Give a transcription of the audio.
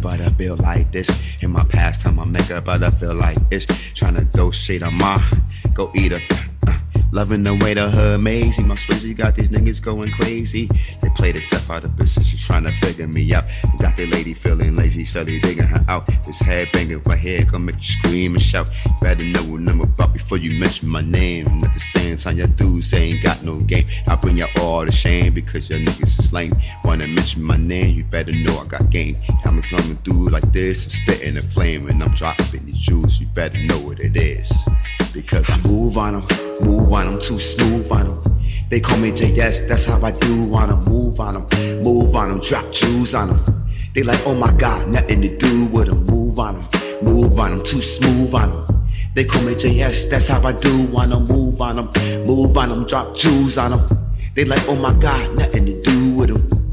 but I feel like this. In my pastime, I make up, but I feel like it's trying to throw shade on my go eat a. Loving the way the hood mazy. My Swizzy got these niggas going crazy. They play the stuff out of business, just trying to figure me out. They got the lady feeling lazy, so they digging her out. This head banging right here, gonna make you scream and shout. Better know what I'm about before you mention my name. At the same time, your dudes ain't got no game. I bring you all the shame because your niggas is lame. Wanna mention my name, you better know I got game. I'm coming through like this and spitting the flame, and I'm dropping the juice. You better know what it is. Because I move on them, move on them, too smooth on them. They call me JS, that's how I do on them. Move on them, move on them, drop jewels on them. They like, oh my god, nothing to do with them. Move on them, move on them, too smooth on them. They call me JS, that's how I do on them. Move on them, move on them, drop jewels on them. They like, oh my god, nothing to do with them.